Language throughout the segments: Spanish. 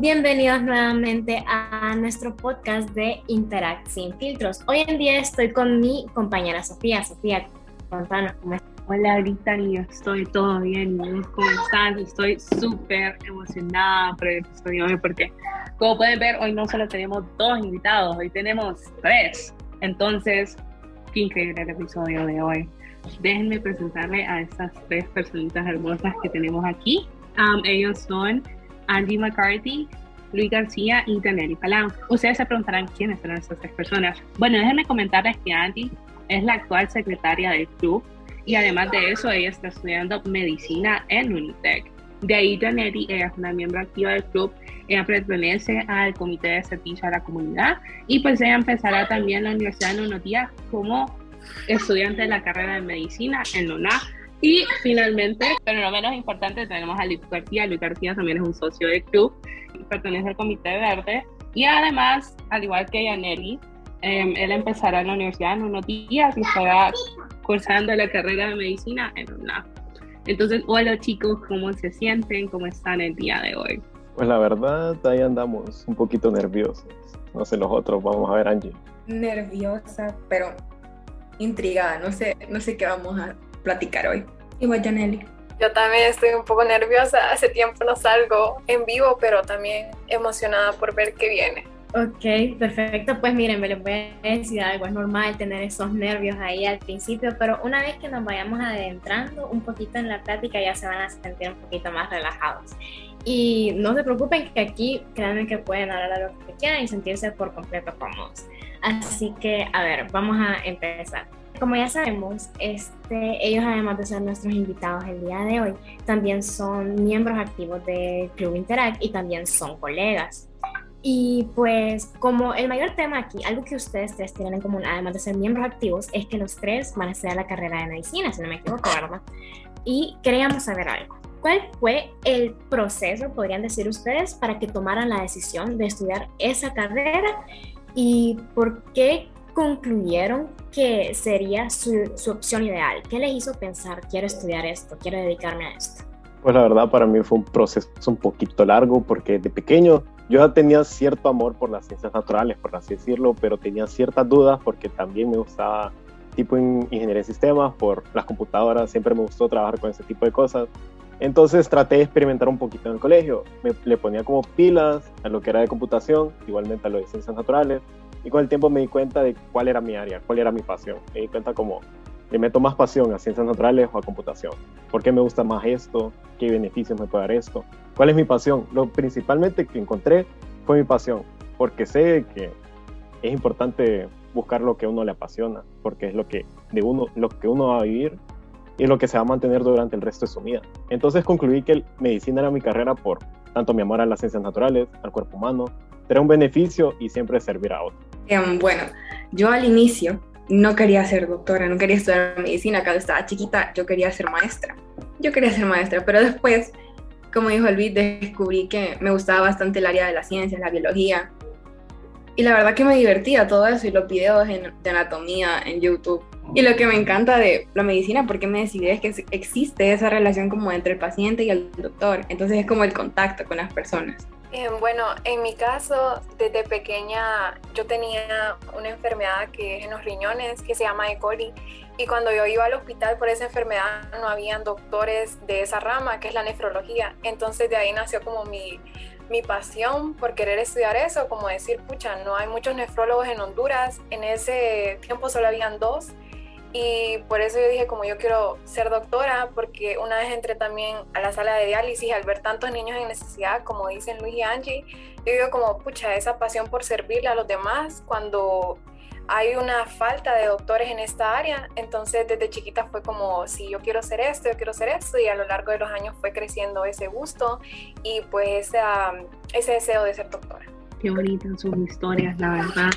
bienvenidos nuevamente a nuestro podcast de Interact sin filtros. Hoy en día estoy con mi compañera Sofía. Sofía, contanos cómo estás. Hola Brittany, estoy todo bien. ¿Cómo están? Estoy súper emocionada por el episodio hoy porque, como pueden ver, hoy no solo tenemos dos invitados, hoy tenemos tres. Entonces, qué increíble el episodio de hoy. Déjenme presentarle a estas tres personitas hermosas que tenemos aquí. Um, ellos son Angie McCarthy, Luis García y Danelli Palau. Ustedes se preguntarán quiénes son estas tres personas. Bueno, déjenme comentarles que Angie es la actual secretaria del club y además de eso ella está estudiando medicina en Unitec. De ahí Danelli, ella es una miembro activa del club, ella pertenece al Comité de Servicio a la Comunidad y pues ella empezará también la universidad en unos días como estudiante de la carrera de medicina en UNA y finalmente, pero no menos importante, tenemos a Luis García. Luis García también es un socio del club, pertenece al Comité Verde. Y además, al igual que Yaneli, em, él empezará en la universidad en unos días y estará cursando la carrera de medicina en UNA. Entonces, hola chicos, ¿cómo se sienten? ¿Cómo están el día de hoy? Pues la verdad, ahí andamos un poquito nerviosos. No sé los otros, vamos a ver Angie. Nerviosa, pero intrigada. No sé, no sé qué vamos a platicar hoy. Y Janelli. Yo también estoy un poco nerviosa, hace tiempo no salgo en vivo, pero también emocionada por ver qué viene. Ok, perfecto. Pues miren, me les voy a decir algo, es normal tener esos nervios ahí al principio, pero una vez que nos vayamos adentrando un poquito en la plática ya se van a sentir un poquito más relajados. Y no se preocupen que aquí créanme que pueden hablar a lo que quieran y sentirse por completo cómodos. Así que, a ver, vamos a empezar. Como ya sabemos, este, ellos además de ser nuestros invitados el día de hoy, también son miembros activos del Club Interact y también son colegas. Y pues como el mayor tema aquí, algo que ustedes tres tienen en común, además de ser miembros activos, es que los tres van a estudiar la carrera de medicina, si no me equivoco, ¿verdad? Y queríamos saber algo. ¿Cuál fue el proceso, podrían decir ustedes, para que tomaran la decisión de estudiar esa carrera? ¿Y por qué concluyeron que sería su, opción ideal? ¿Qué les hizo pensar, quiero estudiar esto, quiero dedicarme a esto? Pues la verdad para mí fue un proceso un poquito largo porque de pequeño yo ya tenía cierto amor por las ciencias naturales, por así decirlo, pero tenía ciertas dudas porque también me gustaba tipo en ingeniería de sistemas, por las computadoras, siempre me gustó trabajar con ese tipo de cosas. Entonces traté de experimentar un poquito en el colegio. Me, le ponía como pilas a lo que era de computación, igualmente a lo de ciencias naturales, y con el tiempo me di cuenta de cuál era mi área, cuál era mi pasión. Me di cuenta como le meto más pasión a ciencias naturales o a computación. ¿Por qué me gusta más esto? ¿Qué beneficios me puede dar esto? ¿Cuál es mi pasión? Lo principalmente que encontré fue mi pasión, porque sé que es importante buscar lo que a uno le apasiona, porque es lo que, de uno, lo que uno va a vivir y lo que se va a mantener durante el resto de su vida. Entonces concluí que medicina era mi carrera por tanto mi amor a las ciencias naturales, al cuerpo humano, tener un beneficio y siempre servir a otro. Em, bueno, yo al inicio no quería ser doctora, no quería estudiar medicina. Cuando estaba chiquita, yo quería ser maestra. Yo quería ser maestra, pero después, como dijo Luis, descubrí que me gustaba bastante el área de las ciencias, la biología. Y la verdad que me divertía todo eso y los videos de anatomía en YouTube. Y lo que me encanta de la medicina, porque me decidí, es que existe esa relación como entre el paciente y el doctor. Entonces es como el contacto con las personas. Eh, bueno, en mi caso, desde pequeña yo tenía una enfermedad que es en los riñones, que se llama E. coli. Y cuando yo iba al hospital por esa enfermedad, no habían doctores de esa rama, que es la nefrología. Entonces de ahí nació como mi, mi pasión por querer estudiar eso, como decir, pucha, no hay muchos nefrólogos en Honduras. En ese tiempo solo habían dos y por eso yo dije, como yo quiero ser doctora, porque una vez entré también a la sala de diálisis al ver tantos niños en necesidad, como dicen Luis y Angie, yo digo como, pucha, esa pasión por servirle a los demás cuando hay una falta de doctores en esta área. Entonces desde chiquita fue como, si yo quiero ser esto, yo quiero ser esto, y a lo largo de los años fue creciendo ese gusto y pues ese deseo de ser doctora. Qué bonitas sus historias, la verdad.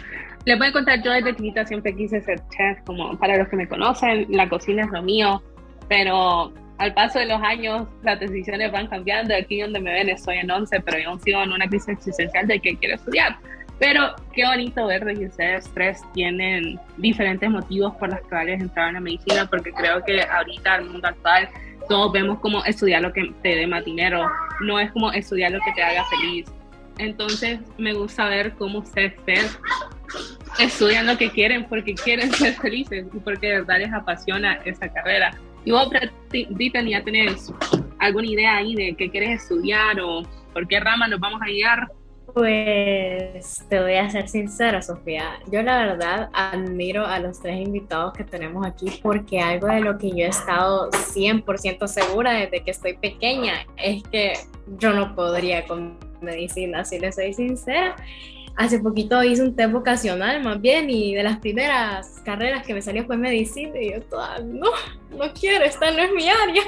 Les voy a contar, yo desde chiquita siempre quise ser chef, como para los que me conocen, la cocina es lo mío, pero al paso de los años las decisiones van cambiando. Aquí donde me ven estoy en 11, pero yo aún sigo en una crisis existencial de que quiero estudiar. Pero qué bonito ver que ustedes tres tienen diferentes motivos por los cuales entrar en la medicina, porque creo que ahorita, el mundo actual, todos vemos como estudiar lo que te dé más dinero, no es como estudiar lo que te haga feliz Entonces me gusta ver cómo ustedes estudian lo que quieren porque quieren ser felices y porque de verdad les apasiona esa carrera. Y vos, Diten, ya tenés alguna idea ahí de qué quieres estudiar o por qué rama nos vamos a guiar. Pues te voy a ser sincera, Sofía. Yo la verdad admiro a los tres invitados que tenemos aquí porque algo de lo que yo he estado 100% segura desde que estoy pequeña es que yo no podría con medicina, si les soy sincera. Hace poquito hice un test vocacional más bien y de las primeras carreras que me salió fue medicina y yo toda, no, no quiero, esta no es mi área.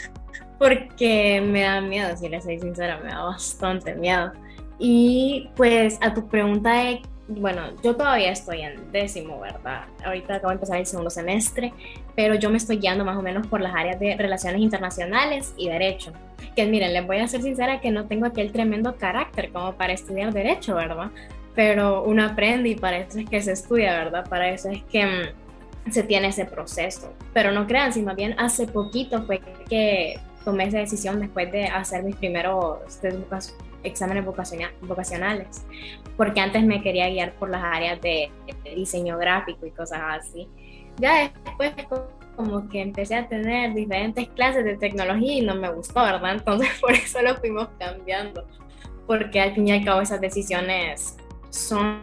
Porque me da miedo, si les soy sincera, me da bastante miedo. Y pues a tu pregunta de, bueno, yo todavía estoy en décimo, ¿verdad? Ahorita acabo de empezar el segundo semestre, pero yo me estoy guiando más o menos por las áreas de relaciones internacionales y derecho. Que miren, les voy a ser sincera que no tengo aquel tremendo carácter como para estudiar derecho, ¿verdad? Pero uno aprende y para eso es que se estudia, ¿verdad? Para eso es que mm, se tiene ese proceso. Pero no crean, si más bien hace poquito fue que tomé esa decisión después de hacer mis primeros exámenes vocacionales, porque antes me quería guiar por las áreas de, de diseño gráfico y cosas así. Ya después como que empecé a tener diferentes clases de tecnología y no me gustó, ¿verdad? Entonces por eso lo fuimos cambiando, porque al fin y al cabo esas decisiones son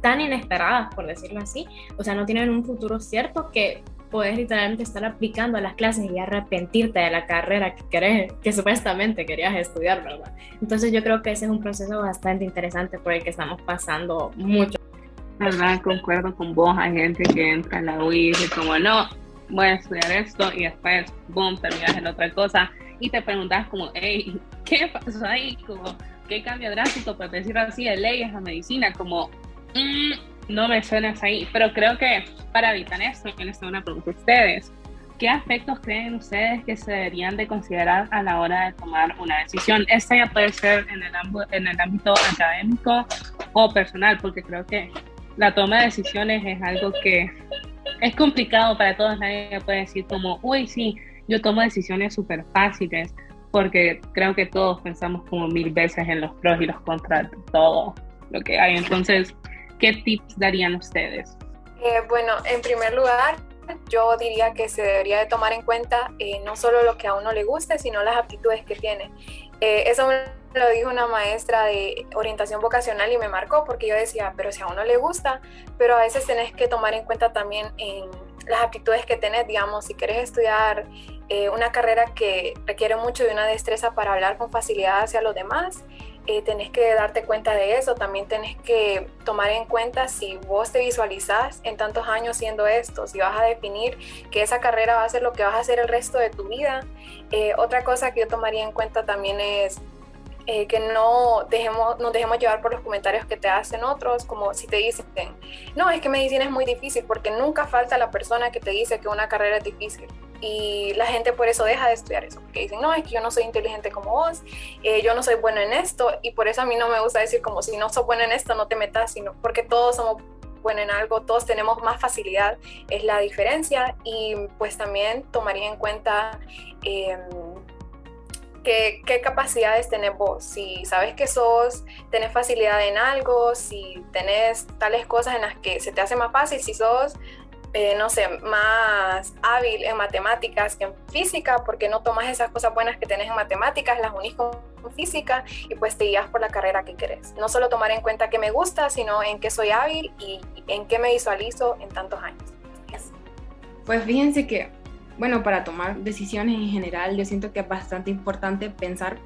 tan inesperadas, por decirlo así, o sea, no tienen un futuro cierto que puedes literalmente estar aplicando a las clases y arrepentirte de la carrera que querés, que supuestamente querías estudiar, ¿verdad? Entonces yo creo que ese es un proceso bastante interesante por el que estamos pasando mucho. ¿Verdad? Concuerdo con vos, hay gente que entra en la UI y dice como, no, voy a estudiar esto y después, boom, terminas en otra cosa y te preguntas como, hey, ¿qué pasó ahí? Como, ¿qué cambio drástico, por decirlo así, de leyes a medicina? Como, mmm, no me suenas ahí, pero creo que para evitar esto, yo les tengo una pregunta a ustedes. ¿Qué aspectos creen ustedes que se deberían de considerar a la hora de tomar una decisión? Esta ya puede ser en el, en el ámbito académico o personal, porque creo que la toma de decisiones es algo que es complicado para todos. Nadie puede decir como, uy, sí, yo tomo decisiones súper fáciles, porque creo que todos pensamos como mil veces en los pros y los contras de todo lo que hay. Entonces, ¿qué tips darían ustedes? Eh, bueno, en primer lugar, yo diría que se debería de tomar en cuenta eh, no solo lo que a uno le guste, sino las aptitudes que tiene. Eh, eso lo dijo una maestra de orientación vocacional y me marcó porque yo decía, pero si a uno le gusta, pero a veces tenés que tomar en cuenta también en las aptitudes que tenés, digamos, si quieres estudiar una carrera que requiere mucho de una destreza para hablar con facilidad hacia los demás, eh, tenés que darte cuenta de eso, también tenés que tomar en cuenta si vos te visualizás en tantos años siendo esto, si vas a definir que esa carrera va a ser lo que vas a hacer el resto de tu vida. Eh, otra cosa que yo tomaría en cuenta también es eh, que no dejemos, nos dejemos llevar por los comentarios que te hacen otros, como si te dicen, no, es que medicina es muy difícil, porque nunca falta la persona que te dice que una carrera es difícil y la gente por eso deja de estudiar eso, porque dicen, no, es que yo no soy inteligente como vos, eh, yo no soy bueno en esto, y por eso a mí no me gusta decir como si no sos bueno en esto, no te metas, sino porque todos somos buenos en algo, todos tenemos más facilidad, es la diferencia, y pues también tomaría en cuenta... Em, ¿Qué, ¿Qué, capacidades tenés vos? Si sabes que sos, tenés facilidad en algo, si tenés tales cosas en las que se te hace más fácil, si sos eh, no sé, más hábil en matemáticas que en física, porque no tomas esas cosas buenas que tenés en matemáticas, las unís con física y pues te guías por la carrera que querés. No solo tomar en cuenta qué me gusta, sino en qué soy hábil y en qué me visualizo en tantos años. Pues fíjense que, bueno, para tomar decisiones en general, yo siento que es bastante importante pensar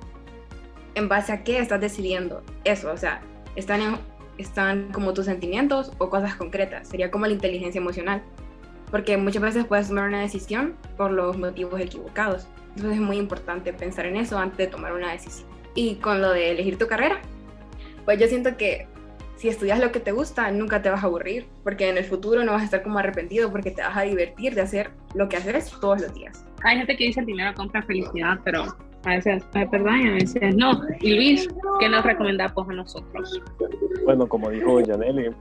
en base a qué estás decidiendo eso, o sea, están en están como tus sentimientos o cosas concretas. Sería como la inteligencia emocional. Porque muchas veces puedes tomar una decisión por los motivos equivocados. Entonces es muy importante pensar en eso antes de tomar una decisión. Y con lo de elegir tu carrera, pues yo siento que si estudias lo que te gusta, nunca te vas a aburrir, porque en el futuro no vas a estar como arrepentido, porque te vas a divertir de hacer lo que haces todos los días. Hay gente que dice el dinero compra felicidad, pero a veces es verdad y a veces no. Y Luis, ¿qué nos recomendamos a nosotros? Bueno, como dijo Janelle,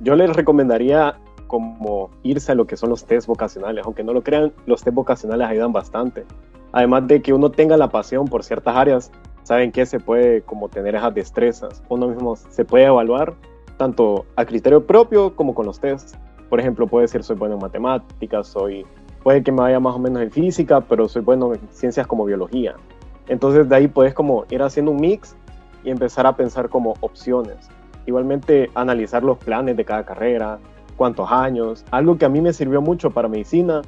yo les recomendaría como irse a lo que son los test vocacionales. Aunque no lo crean, los test vocacionales ayudan bastante. Además de que uno tenga la pasión por ciertas áreas, saben que se puede como tener esas destrezas. Uno mismo se puede evaluar tanto a criterio propio como con los tests. Por ejemplo, puede decir soy bueno en matemáticas, soy puede que me vaya más o menos en física, pero soy bueno en ciencias como biología. Entonces de ahí puedes como ir haciendo un mix y empezar a pensar como opciones. Igualmente analizar los planes de cada carrera, cuántos años. Algo que a mí me sirvió mucho para medicina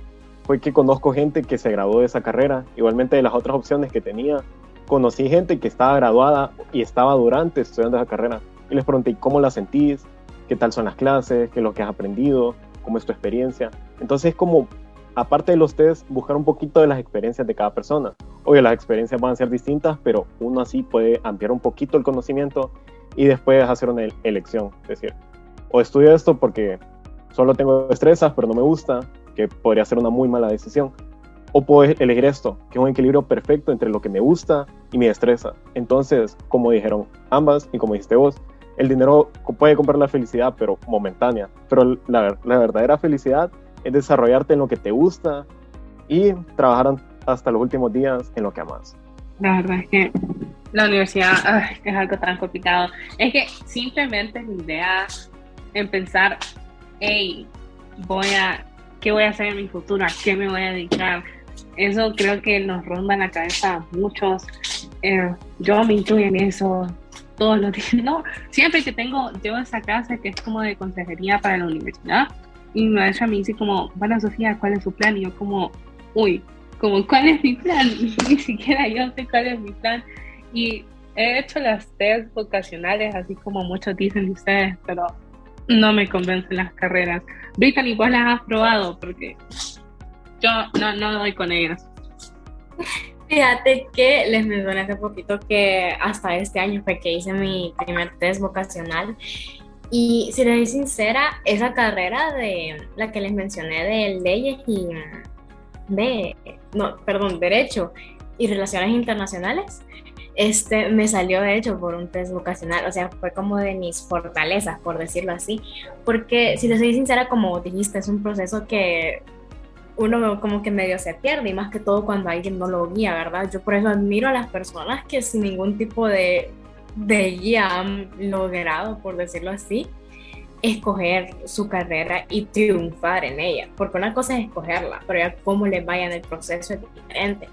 fue que conozco gente que se graduó de esa carrera. Igualmente de las otras opciones que tenía, conocí gente que estaba graduada y estaba durante estudiando esa carrera. Y les pregunté, ¿cómo la sentís? ¿Qué tal son las clases? ¿Qué es lo que has aprendido? ¿Cómo es tu experiencia? Entonces, como aparte de los test, buscar un poquito de las experiencias de cada persona. Obvio, las experiencias van a ser distintas, pero uno así puede ampliar un poquito el conocimiento y después hacer una elección. Es decir, o estudio esto porque solo tengo destrezas, pero no me gusta, que podría ser una muy mala decisión. O puedo elegir esto, que es un equilibrio perfecto entre lo que me gusta y mi destreza. Entonces, como dijeron ambas y como dijiste vos, el dinero puede comprar la felicidad, pero momentánea. Pero la verdadera felicidad es desarrollarte en lo que te gusta y trabajar hasta los últimos días en lo que amas. La verdad es que la universidad es algo tan complicado. Es que simplemente la idea en pensar, hey, voy a, ¿qué voy a hacer en mi futuro? ¿A qué me voy a dedicar? Eso creo que nos ronda en la cabeza a muchos. Eh, yo me incluyo en eso todos los días. No, siempre que tengo, tengo esa clase que es como de consejería para la universidad, y mi maestra me dice como, bueno, Sofía, ¿cuál es su plan? Y yo como, uy, como, ¿cuál es mi plan? Ni siquiera yo sé cuál es mi plan. Y he hecho las test vocacionales, así como muchos dicen de ustedes, pero no me convencen las carreras. Brittany, vos las has probado, porque yo no, no doy con ellas. Fíjate que les mencioné hace poquito que hasta este año fue que hice mi primer test vocacional y si les soy sincera, esa carrera de la que les mencioné de leyes y de, no, perdón, derecho y relaciones internacionales, este me salió de hecho por un test vocacional, o sea, fue como de mis fortalezas, por decirlo así, porque si les soy sincera, como dijiste, es un proceso que uno como que medio se pierde y más que todo cuando alguien no lo guía, ¿verdad? Yo por eso admiro a las personas que sin ningún tipo de de ella han logrado, por decirlo así, escoger su carrera y triunfar en ella. Porque una cosa es escogerla, pero ya cómo les vaya en el proceso es diferente.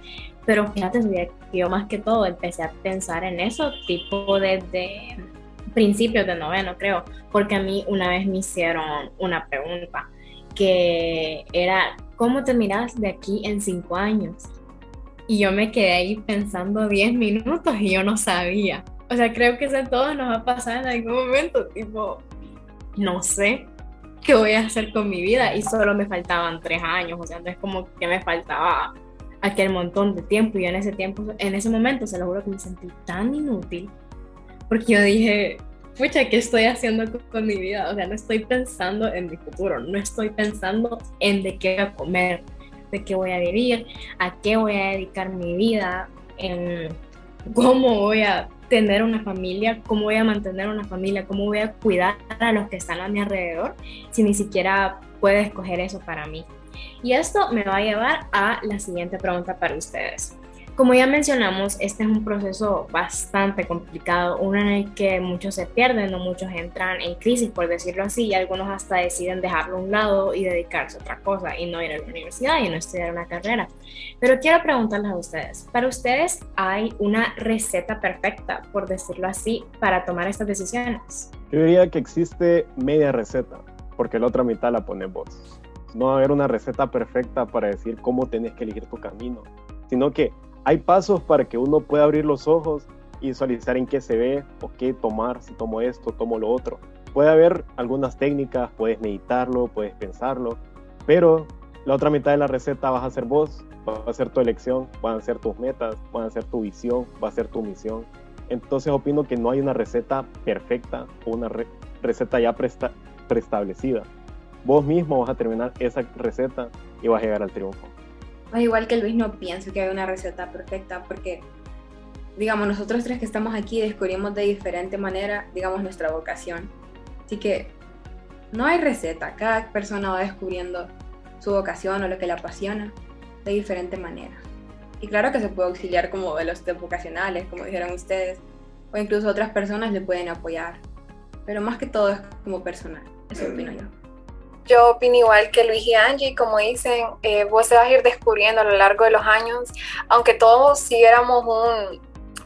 Pero fíjate, yo más que todo empecé a pensar en eso, tipo desde principios de noveno, creo, porque a mí una vez me hicieron una pregunta que era, ¿cómo te miras de aquí en cinco años? Y yo me quedé ahí pensando 10 minutos y yo no sabía. O sea, creo que eso a todos nos va a pasar en algún momento, tipo, no sé qué voy a hacer con mi vida. Y solo me faltaban tres años, o sea, no es como que me faltaba aquel montón de tiempo. Y en ese tiempo, en ese momento, se lo juro que me sentí tan inútil porque yo dije, pucha, ¿qué estoy haciendo con mi vida? O sea, no estoy pensando en mi futuro, no estoy pensando en de qué voy a comer, de qué voy a vivir, a qué voy a dedicar mi vida, en cómo voy a tener una familia, cómo voy a mantener una familia, cómo voy a cuidar a los que están a mi alrededor si ni siquiera puedo escoger eso para mí. Y esto me va a llevar a la siguiente pregunta para ustedes. Como ya mencionamos, este es un proceso bastante complicado, uno en el que muchos se pierden o muchos entran en crisis, por decirlo así, y algunos hasta deciden dejarlo a un lado y dedicarse a otra cosa y no ir a la universidad y no estudiar una carrera. Pero quiero preguntarles a ustedes, ¿para ustedes hay una receta perfecta, por decirlo así, para tomar estas decisiones? Yo diría que existe media receta, porque la otra mitad la pone vos. No va a haber una receta perfecta para decir cómo tenés que elegir tu camino, sino que hay pasos para que uno pueda abrir los ojos y visualizar en qué se ve o qué tomar, si tomo esto, tomo lo otro. Puede haber algunas técnicas, puedes meditarlo, puedes pensarlo, pero la otra mitad de la receta vas a ser vos, va a ser tu elección, van a ser tus metas, van a ser tu visión, va a ser tu misión. Entonces opino que no hay una receta perfecta o una receta ya preestablecida. Vos mismo vas a terminar esa receta y vas a llegar al triunfo. Pues igual que Luis, no pienso que hay una receta perfecta porque, digamos, nosotros tres que estamos aquí descubrimos de diferente manera, digamos, nuestra vocación. Así que no hay receta, cada persona va descubriendo su vocación o lo que le apasiona de diferente manera. Y claro que se puede auxiliar como de los vocacionales, como dijeron ustedes, o incluso otras personas le pueden apoyar. Pero más que todo es como personal, eso opino yo. Yo opino igual que Luis y Angie, como dicen, eh, vos te vas a ir descubriendo a lo largo de los años, aunque todos siguiéramos un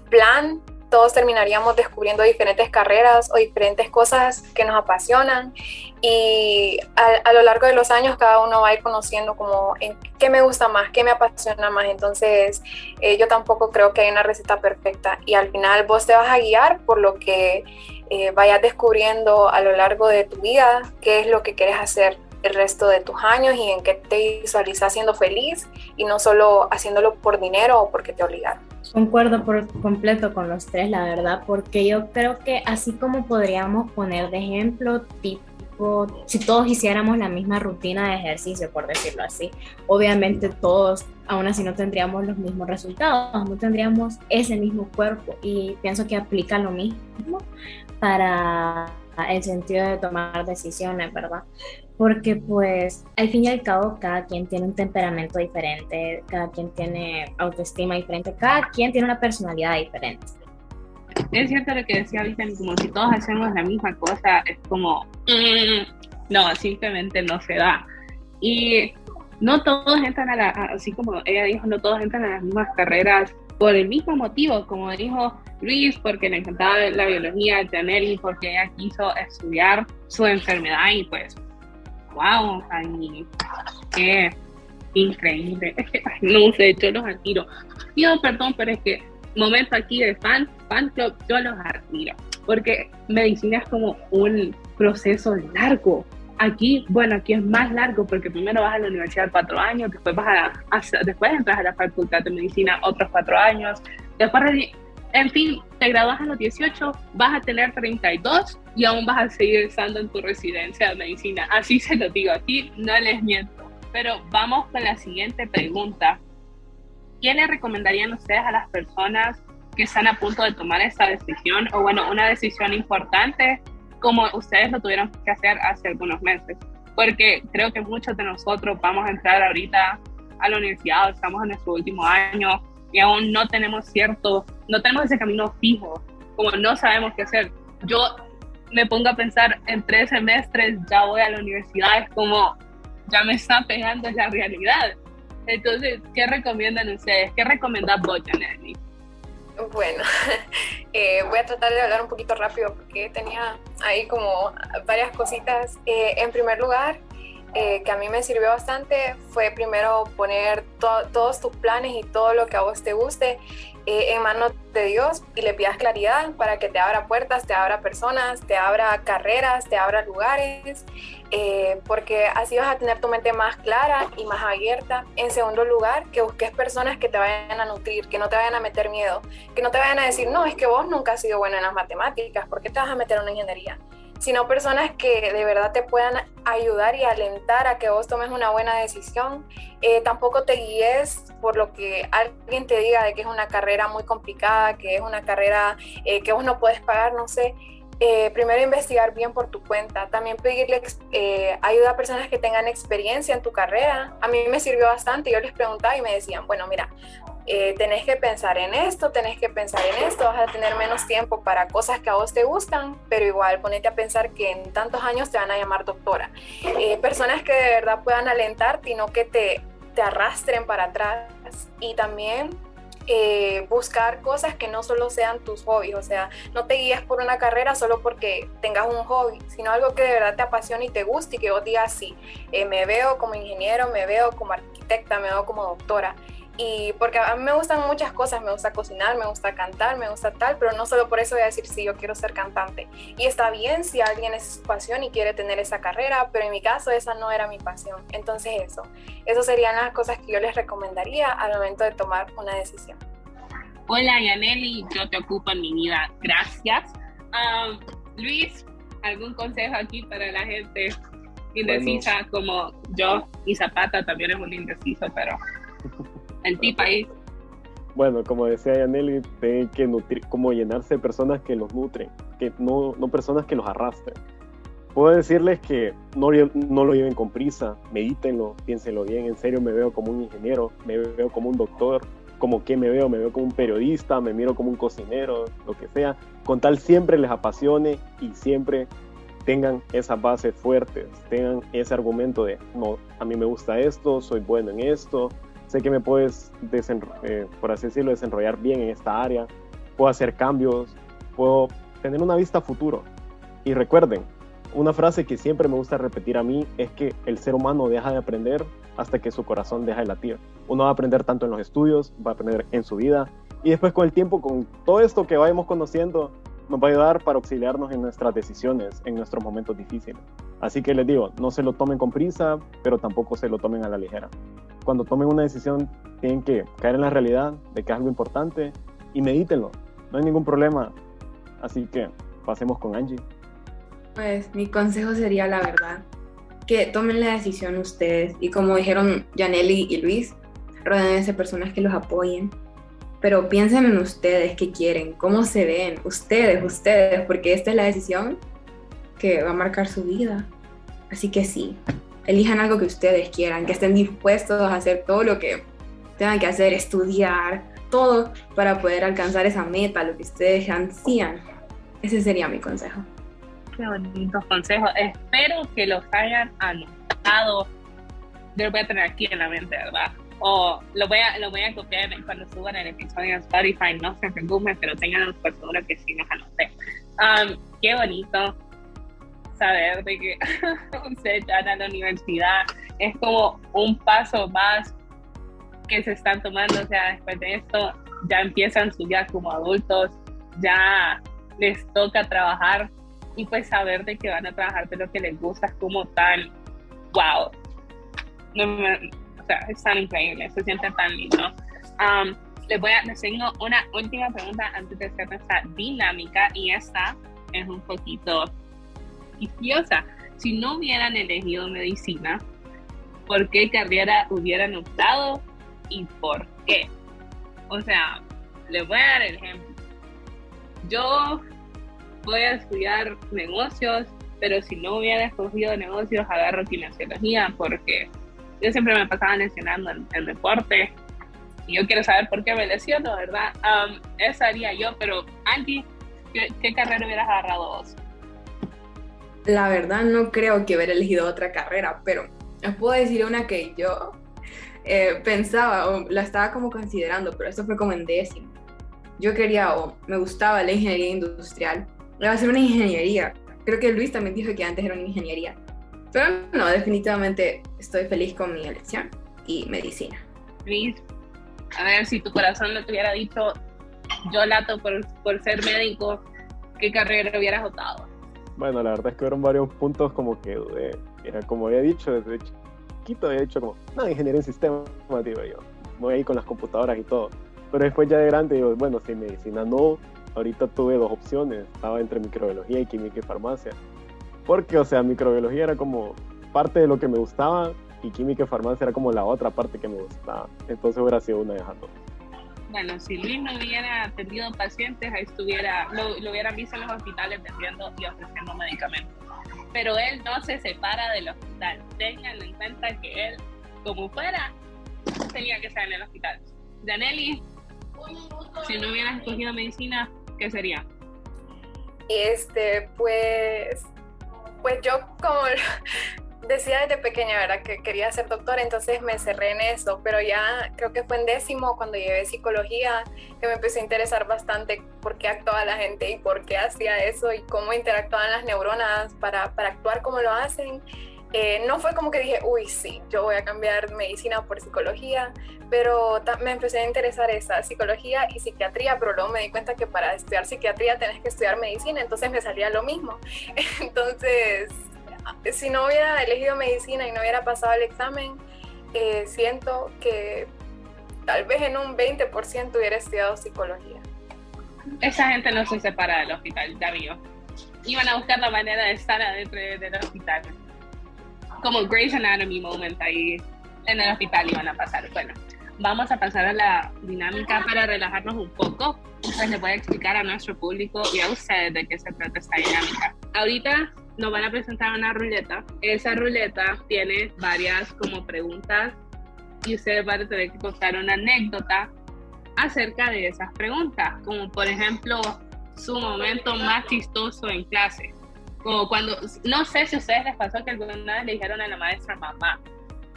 plan todos terminaríamos descubriendo diferentes carreras o diferentes cosas que nos apasionan. Y a, lo largo de los años cada uno va a ir conociendo como qué me gusta más, qué me apasiona más. Entonces eh, yo tampoco creo que hay una receta perfecta. Y al final vos te vas a guiar por lo que eh, vayas descubriendo a lo largo de tu vida, qué es lo que quieres hacer el resto de tus años y en qué te visualizas siendo feliz y no solo haciéndolo por dinero o porque te obligaron. Concuerdo por completo con los tres, la verdad, porque yo creo que así como podríamos poner de ejemplo, tipo, si todos hiciéramos la misma rutina de ejercicio, por decirlo así, obviamente todos aún así no tendríamos los mismos resultados, no tendríamos ese mismo cuerpo y pienso que aplica lo mismo para el sentido de tomar decisiones, ¿verdad? porque pues al fin y al cabo cada quien tiene un temperamento diferente, cada quien tiene autoestima diferente, cada quien tiene una personalidad diferente. Es cierto lo que decía Vicente, como si todos hacemos la misma cosa, es como, mm, no, simplemente no se da. Y no todos entran a la, así como ella dijo, no todos entran a las mismas carreras por el mismo motivo, como dijo Luis, porque le encantaba la biología, y porque ella quiso estudiar su enfermedad y pues wow, ay, qué increíble. no sé, yo los admiro. Pido perdón, pero es que momento aquí de fan, fan club, yo los admiro. Porque medicina es como un proceso largo. Aquí, bueno, aquí es más largo porque primero vas a la universidad cuatro años, después vas a, después entras a la facultad de medicina otros cuatro años, después en fin, te gradúas a los 18, vas a tener 32 y aún vas a seguir estando en tu residencia de medicina. Así se lo digo, aquí no les miento. Pero vamos con la siguiente pregunta. ¿Qué le recomendarían ustedes a las personas que están a punto de tomar esta decisión o bueno, una decisión importante como ustedes lo tuvieron que hacer hace algunos meses? Porque creo que muchos de nosotros vamos a entrar ahorita a la universidad, estamos en nuestro último año y aún no tenemos cierto, no tenemos ese camino fijo, como no sabemos qué hacer. Yo me pongo a pensar en tres semestres ya voy a la universidad, es como ya me está pegando la realidad. Entonces, ¿qué recomiendan ustedes? ¿Qué recomiendas vos, Janelli? Bueno, eh, voy a tratar de hablar un poquito rápido porque tenía ahí como varias cositas. Eh, en primer lugar, eh, que a mí me sirvió bastante fue primero poner todos tus planes y todo lo que a vos te guste eh, en manos de Dios y le pidas claridad para que te abra puertas, te abra personas, te abra carreras, te abra lugares, eh, porque así vas a tener tu mente más clara y más abierta. En segundo lugar, que busques personas que te vayan a nutrir, que no te vayan a meter miedo, que no te vayan a decir, no, es que vos nunca has sido bueno en las matemáticas, ¿por qué te vas a meter en una ingeniería? Sino personas que de verdad te puedan ayudar y alentar a que vos tomes una buena decisión. Eh, tampoco te guíes por lo que alguien te diga de que es una carrera muy complicada, que es una carrera eh, que vos no puedes pagar, no sé. Eh, primero investigar bien por tu cuenta, también pedirle ayuda a personas que tengan experiencia en tu carrera. A mí me sirvió bastante, yo les preguntaba y me decían, bueno, mira, eh, tenés que pensar en esto, tenés que pensar en esto, vas a tener menos tiempo para cosas que a vos te gustan, pero igual ponete a pensar que en tantos años te van a llamar doctora. Eh, personas que de verdad puedan alentarte y no que te, te arrastren para atrás. Y también eh, buscar cosas que no solo sean tus hobbies, o sea, no te guíes por una carrera solo porque tengas un hobby, sino algo que de verdad te apasione y te guste y que vos digas, sí, me veo como ingeniero, me veo como arquitecta, me veo como doctora. Y porque a mí me gustan muchas cosas, me gusta cocinar, me gusta cantar, me gusta tal, pero no solo por eso voy a decir sí, yo quiero ser cantante. Y está bien si alguien es su pasión y quiere tener esa carrera, pero en mi caso esa no era mi pasión. Entonces eso, eso serían las cosas que yo les recomendaría al momento de tomar una decisión. Hola Yaneli, yo te ocupo en mi vida, gracias. Luis, ¿algún consejo aquí para la gente indecisa como yo? Y Zapata también es un indeciso, pero en ti país. Bueno, como decía Yaneli, tienen que nutrir, como llenarse de personas que los nutren, que no, no personas que los arrastren. Puedo decirles que no, no lo lleven con prisa, medítenlo, piénsenlo bien, en serio me veo como un ingeniero, me veo como un doctor, como que me veo, me veo como un periodista, me miro como un cocinero, lo que sea, con tal siempre les apasione y siempre tengan esas bases fuertes, tengan ese argumento de, no, a mí me gusta esto, soy bueno en esto, sé que me puedes, eh, por así decirlo, desenrollar bien en esta área, puedo hacer cambios, puedo tener una vista futuro. Y recuerden, una frase que siempre me gusta repetir a mí es que el ser humano deja de aprender hasta que su corazón deja de latir. Uno va a aprender tanto en los estudios, va a aprender en su vida y después con el tiempo, con todo esto que vayamos conociendo, nos va a ayudar para auxiliarnos en nuestras decisiones, en nuestros momentos difíciles. Así que les digo, no se lo tomen con prisa, pero tampoco se lo tomen a la ligera. Cuando tomen una decisión, tienen que caer en la realidad de que es algo importante y medítenlo. No hay ningún problema. Así que pasemos con Angie. Pues mi consejo sería la verdad, que tomen la decisión ustedes y como dijeron Janelli y Luis, rodense de personas que los apoyen, pero piensen en ustedes, qué quieren, cómo se ven, ustedes, ustedes, porque esta es la decisión que va a marcar su vida. Así que sí, elijan algo que ustedes quieran, que estén dispuestos a hacer todo lo que tengan que hacer, estudiar, todo para poder alcanzar esa meta, lo que ustedes ansían. Ese sería mi consejo. Qué bonitos consejos. Espero que los hayan anotado. Yo lo voy a tener aquí en la mente, ¿verdad? o lo voy a, lo voy a copiar cuando suban el episodio en Spotify, no se preocupen, pero tengan por seguro que sí los anoté. Um, qué bonito saber de que ustedes ya a la universidad, es como un paso más que se están tomando, o sea, después de esto ya empiezan su vida como adultos, ya les toca trabajar y pues saber de que van a trabajar de lo que les gusta es como tan, wow, no me, o sea, es tan increíble, se siente tan lindo. Um, les voy a, les tengo una última pregunta antes de hacer nuestra dinámica y esta es un poquito Si no hubieran elegido medicina, ¿por qué carrera hubieran optado y por qué? O sea, les voy a dar el ejemplo. Yo voy a estudiar negocios, pero si no hubiera escogido negocios, agarro kinesiología porque yo siempre me pasaba lesionando en, el deporte y yo quiero saber por qué me lesiono, ¿verdad? Um, haría yo, pero Angie, ¿qué, carrera hubieras agarrado vos? La verdad no creo que hubiera elegido otra carrera, pero les puedo decir una que yo eh, pensaba o la estaba como considerando, pero eso fue como en décimo. Yo quería o me gustaba la ingeniería industrial. Iba a ser una ingeniería. Creo que Luis también dijo que antes era una ingeniería. Pero no, definitivamente estoy feliz con mi elección y medicina. Luis, a ver, si tu corazón no te hubiera dicho, yo lato por, por ser médico, ¿qué carrera hubieras optado? Bueno, la verdad es que fueron varios puntos como que Era como había dicho desde chiquito, había dicho como, no, ingeniería en sistemas, digo yo. Voy ahí con las computadoras y todo. Pero después ya de grande digo, bueno, si medicina no, ahorita tuve dos opciones. Estaba entre microbiología y química y farmacia. Porque, o sea, microbiología era como parte de lo que me gustaba y química y farmacia era como la otra parte que me gustaba. Entonces hubiera sido una de esas dos. Bueno, si Luis no hubiera atendido pacientes, ahí estuviera, lo, hubieran visto en los hospitales vendiendo y ofreciendo medicamentos. Pero él no se separa del hospital. Tengan en cuenta que él, como fuera, tenía que estar en el hospital. Danelli, si no hubieras escogido medicina, ¿qué sería? Este, pues pues yo como decía desde pequeña, ¿verdad? Que quería ser doctora, entonces me cerré en eso, pero ya creo que fue en décimo cuando llevé psicología que me empecé a interesar bastante por qué actuaba la gente y por qué hacía eso y cómo interactuaban las neuronas para, para actuar como lo hacen. Eh, no fue como que dije, uy, sí, yo voy a cambiar medicina por psicología, pero me empecé a interesar esa psicología y psiquiatría, pero luego me di cuenta que para estudiar psiquiatría tenés que estudiar medicina, entonces me salía lo mismo. Entonces, si no hubiera elegido medicina y no hubiera pasado el examen, eh, siento que tal vez en un 20% hubiera estudiado psicología. Esa gente no se separa del hospital, ya vio. Iban a buscar la manera de estar adentro del hospital como Grey's Anatomy moment ahí en el hospital iban a pasar. Bueno, vamos a pasar a la dinámica para relajarnos un poco. Pues les voy a explicar a nuestro público y a ustedes de qué se trata esta dinámica. Ahorita nos van a presentar una ruleta. Esa ruleta tiene varias como preguntas y ustedes van a tener que contar una anécdota acerca de esas preguntas, como por ejemplo su momento más chistoso en clase. Como cuando, no sé si a ustedes les pasó que alguna vez le dijeron a la maestra mamá,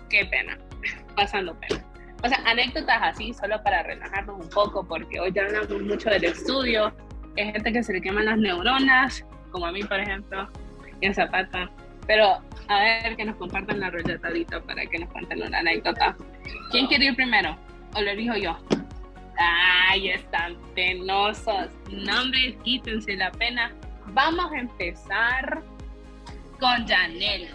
qué pena, pasando pena. O sea, anécdotas así, solo para relajarnos un poco, porque hoy ya hablamos mucho del estudio. Hay gente que se le queman las neuronas, como a mí, por ejemplo, y en Zapata. Pero a ver que nos compartan la rolletadita para que nos cuenten una anécdota. ¿Quién quiere ir primero? ¿O lo dijo yo? Ay, están penosos. No, hombre, quítense la pena. Vamos a empezar con Janelle.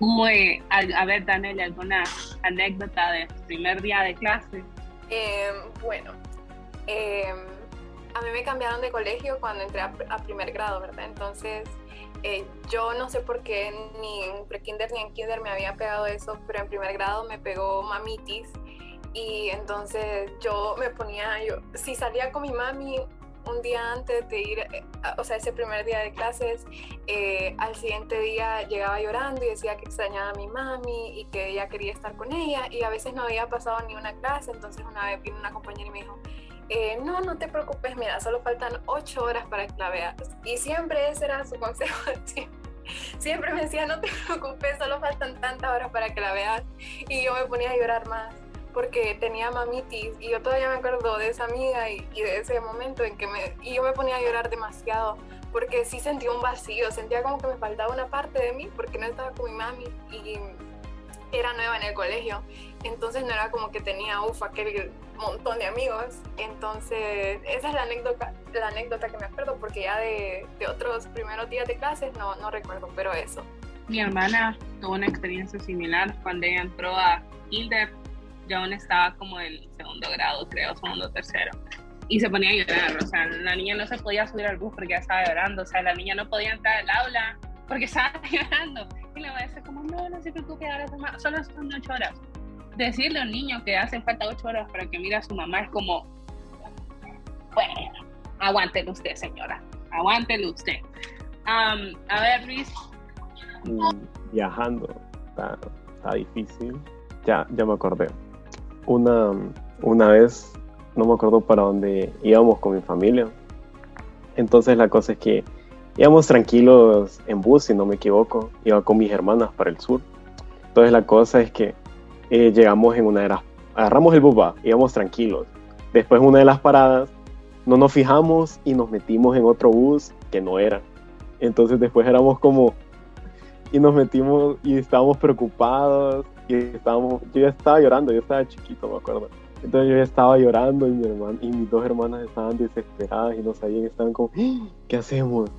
Muy, a, ver, Daniel, ¿alguna anécdota de primer día de clase? Em, bueno, em, a mí me cambiaron de colegio cuando entré a, primer grado, ¿verdad? Entonces, eh, yo no sé por qué ni en prekinder ni en kinder me había pegado eso, pero en primer grado me pegó mamitis y entonces yo me ponía, yo, si salía con mi mami un día antes de ir, eh, o sea, ese primer día de clases, eh, al siguiente día llegaba llorando y decía que extrañaba a mi mami y que ella quería estar con ella y a veces no había pasado ni una clase, entonces una vez vino una compañera y me dijo, eh, no, no te preocupes, mira, solo faltan ocho horas para que la veas. Y siempre ese era su consejo, siempre me decía, no te preocupes, solo faltan tantas horas para que la veas. Y yo me ponía a llorar más porque tenía mamitis y yo todavía me acuerdo de esa amiga y, de ese momento en que me, y yo me ponía a llorar demasiado porque sí sentía un vacío, sentía como que me faltaba una parte de mí porque no estaba con mi mami y era nueva en el colegio, entonces no era como que tenía, uff, aquel montón de amigos, entonces esa es la anécdota, la anécdota que me acuerdo porque ya de, de otros primeros días de clases no, no recuerdo, pero eso. Mi hermana tuvo una experiencia similar cuando ella entró a Kinder yo aún estaba como en segundo grado, creo, segundo tercero. Y se ponía a llorar, o sea, la niña no se podía subir al bus porque ya estaba llorando, o sea, la niña no podía entrar al aula porque estaba llorando. Y la maestra como, no, no se preocupe, ahora solo son ocho horas. Decirle a un niño que hacen falta ocho horas para que mire a su mamá es como, bueno, aguántelo usted, señora, aguántelo usted. a ver, Luis. Mm, viajando, está, está difícil. Ya, ya me acordé una, una vez, no me acuerdo para dónde íbamos con mi familia. Entonces la cosa es que íbamos tranquilos en bus, si no me equivoco. Iba con mis hermanas para el sur. Entonces la cosa es que eh, llegamos en una de las... Agarramos el bus, va, íbamos tranquilos. Después una de las paradas, no nos fijamos y nos metimos en otro bus que no era. Entonces después éramos como... Y nos metimos y estábamos preocupados y estábamos, yo ya estaba llorando, yo estaba chiquito, me acuerdo. Entonces yo ya estaba llorando y, mi hermano, y mis dos hermanas estaban desesperadas y no sabían, estaban como, ¡Ah! ¿qué hacemos?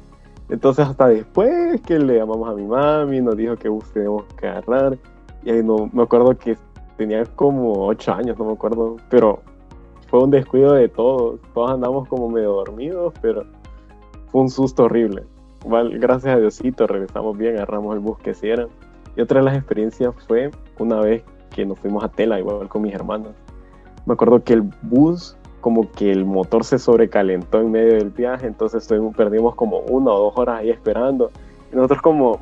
Entonces hasta después que le llamamos a mi mami, nos dijo que bus tenemos que agarrar. Ahí no, me acuerdo que tenía como ocho años, no me acuerdo, pero fue un descuido de todos. Todos andamos como medio dormidos, pero fue un susto horrible. gracias a Diosito regresamos bien, agarramos el bus que hicieran. Y otra de las experiencias fue una vez que nos fuimos a Tela, igual con mis hermanas. Me acuerdo que el bus, como que el motor se sobrecalentó en medio del viaje, entonces perdimos como una o dos horas ahí esperando. Y nosotros como,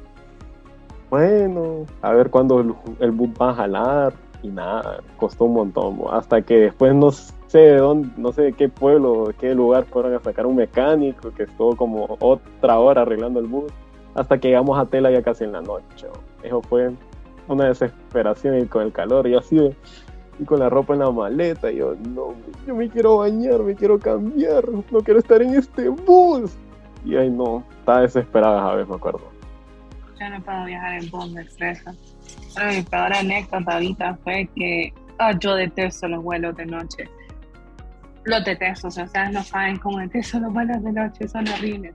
bueno, a ver cuándo el, bus va a jalar. Y nada, costó un montón. Hasta que después no sé de dónde, no sé de qué pueblo, de qué lugar fueron a sacar un mecánico que estuvo como otra hora arreglando el bus. Hasta que llegamos a Tela ya casi en la noche. Eso fue una desesperación y con el calor y así y con la ropa en la maleta. Y yo, no, yo me quiero bañar, me quiero cambiar, no quiero estar en este bus. Y ahí no, estaba desesperada a veces, me acuerdo. Yo no puedo viajar en bus, me estresa. mi peor anécdota ahorita fue que ah, yo detesto los vuelos de noche. Los detesto, o sea, ustedes no saben cómo detesto los vuelos de noche, son horribles.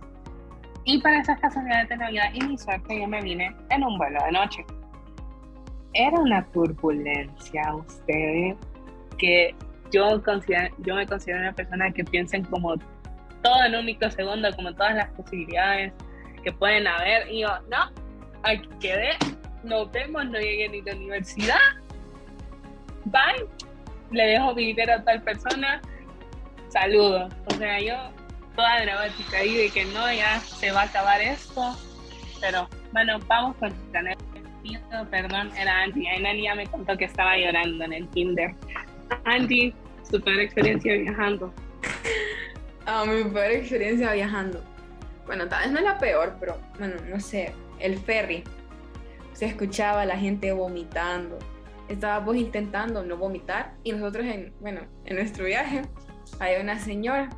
Y para esas casualidades de Navidad y mi suerte, yo me vine en un vuelo de noche era una turbulencia, ustedes, que yo, considero, yo me considero una persona que piensa en como todo en un microsegundo, como todas las posibilidades que pueden haber. Y yo, no, aquí quedé, nos vemos, no llegué ni la universidad. Bye, le dejo mi dinero a tal persona, saludos. O sea, yo toda dramática ahí de que no, ya se va a acabar esto. Pero bueno, vamos con el perdón, era Angie. Ahí Nani ya me contó que estaba llorando en el kinder. Angie, su peor experiencia viajando. Ah, mi peor experiencia viajando. Bueno, tal vez no es la peor, pero bueno, no sé, el ferry. Se escuchaba la gente vomitando. Estábamos intentando no vomitar y nosotros en, bueno, en nuestro viaje había una señora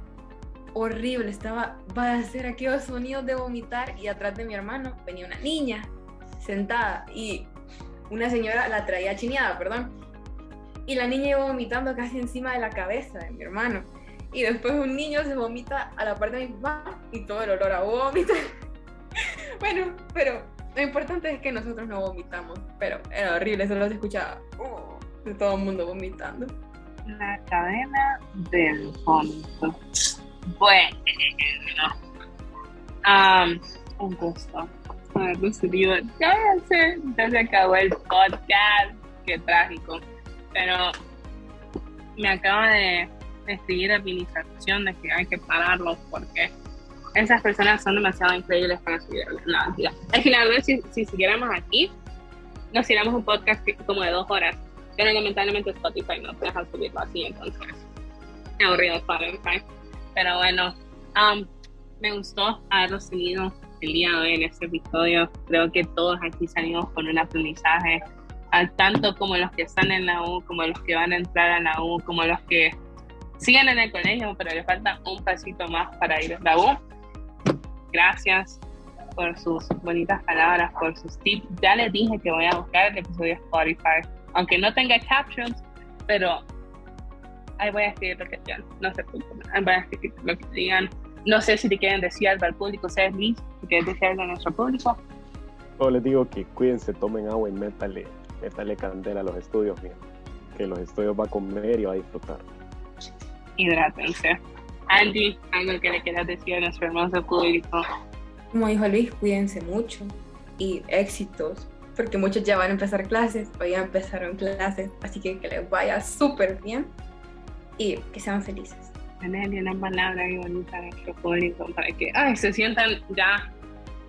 horrible, estaba, va a hacer aquellos sonidos de vomitar y atrás de mi hermano venía una niña sentada y una señora la traía chineada, perdón. Y la niña iba vomitando casi encima de la cabeza de mi hermano. Y después un niño se vomita a la parte de mi papá y todo el olor a vómito. Bueno, pero lo importante es que nosotros no vomitamos. Pero era horrible, solo se escuchaba uh, de todo el mundo vomitando. La cadena del vómito. Bueno, um, un gusto haberlo subido. Ya se, ya se acabó el podcast. Qué trágico. Pero me acaba de escribir administración de que hay que pararlos porque esas personas son demasiado increíbles para subir la vida. Al final, si, si siguiéramos aquí, nos hiciéramos un podcast como de dos horas, pero lamentablemente Spotify no te deja subirlo así, entonces es aburrido Spotify. Pero bueno, um, me gustó haberlo tenido el día de hoy en este episodio. Creo que todos aquí salimos con un aprendizaje, tanto como los que están en la U, como los que van a entrar a la U, como los que siguen en el colegio, pero les falta un pasito más para ir a la U. Gracias por sus bonitas palabras, por sus tips. Ya les dije que voy a buscar el episodio de Spotify, aunque no tenga captions, pero ahí voy a escribir lo que digan. No se preocupen, voy a escribir lo que digan. No sé si te quieren decir algo al público, ¿sabes, Liz? Si quieren decir algo a nuestro público. Solo les digo que cuídense, tomen agua y métale, métale candela a los estudios, bien. que los estudios va a comer y va a disfrutar. Hidrátense. Andy, algo que le quieras decir a nuestro hermoso público. Como dijo Luis, cuídense mucho y éxitos, porque muchos ya van a empezar clases o ya empezaron clases, así que que les vaya súper bien y que sean felices. Tenerle una palabra muy bonita a nuestro público para que ay, se sientan ya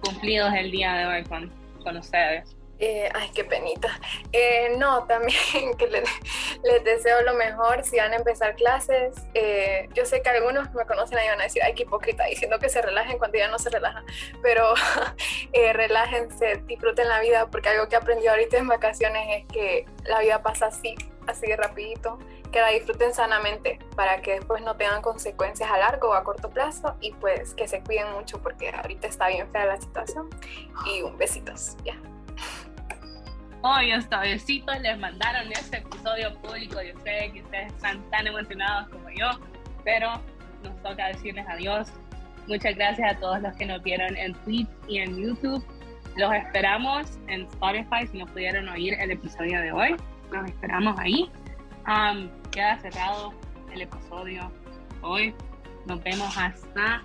cumplidos el día de hoy con, con ustedes. Eh, ay, qué penita. Eh, no, también que les, deseo lo mejor si van a empezar clases. Eh, yo sé que algunos me conocen y van a decir, ay, qué hipócrita, diciendo que se relajen cuando ya no se relajan. Pero eh, relájense, disfruten la vida, porque algo que aprendí ahorita en vacaciones es que la vida pasa así, así de rapidito. Que la disfruten sanamente para que después no tengan consecuencias a largo o a corto plazo y pues que se cuiden mucho porque ahorita está bien fea la situación. Y un besitos, ya. Hoy esta besitos les mandaron este episodio público. Yo sé que ustedes están tan emocionados como yo, pero nos toca decirles adiós. Muchas gracias a todos los que nos vieron en Twitch y en YouTube. Los esperamos en Spotify si no pudieron oír el episodio de hoy. Los esperamos ahí. Um, queda cerrado el episodio hoy. Nos vemos hasta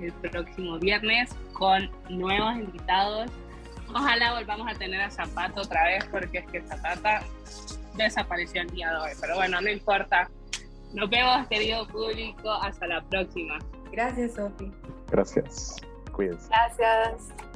el próximo viernes con nuevos invitados Ojalá volvamos a tener a Zapata otra vez porque es que Zapata desapareció el día de hoy. Pero bueno, no importa. Nos vemos, querido público. Hasta la próxima. Gracias, Sofi. Gracias. Cuídense. Gracias.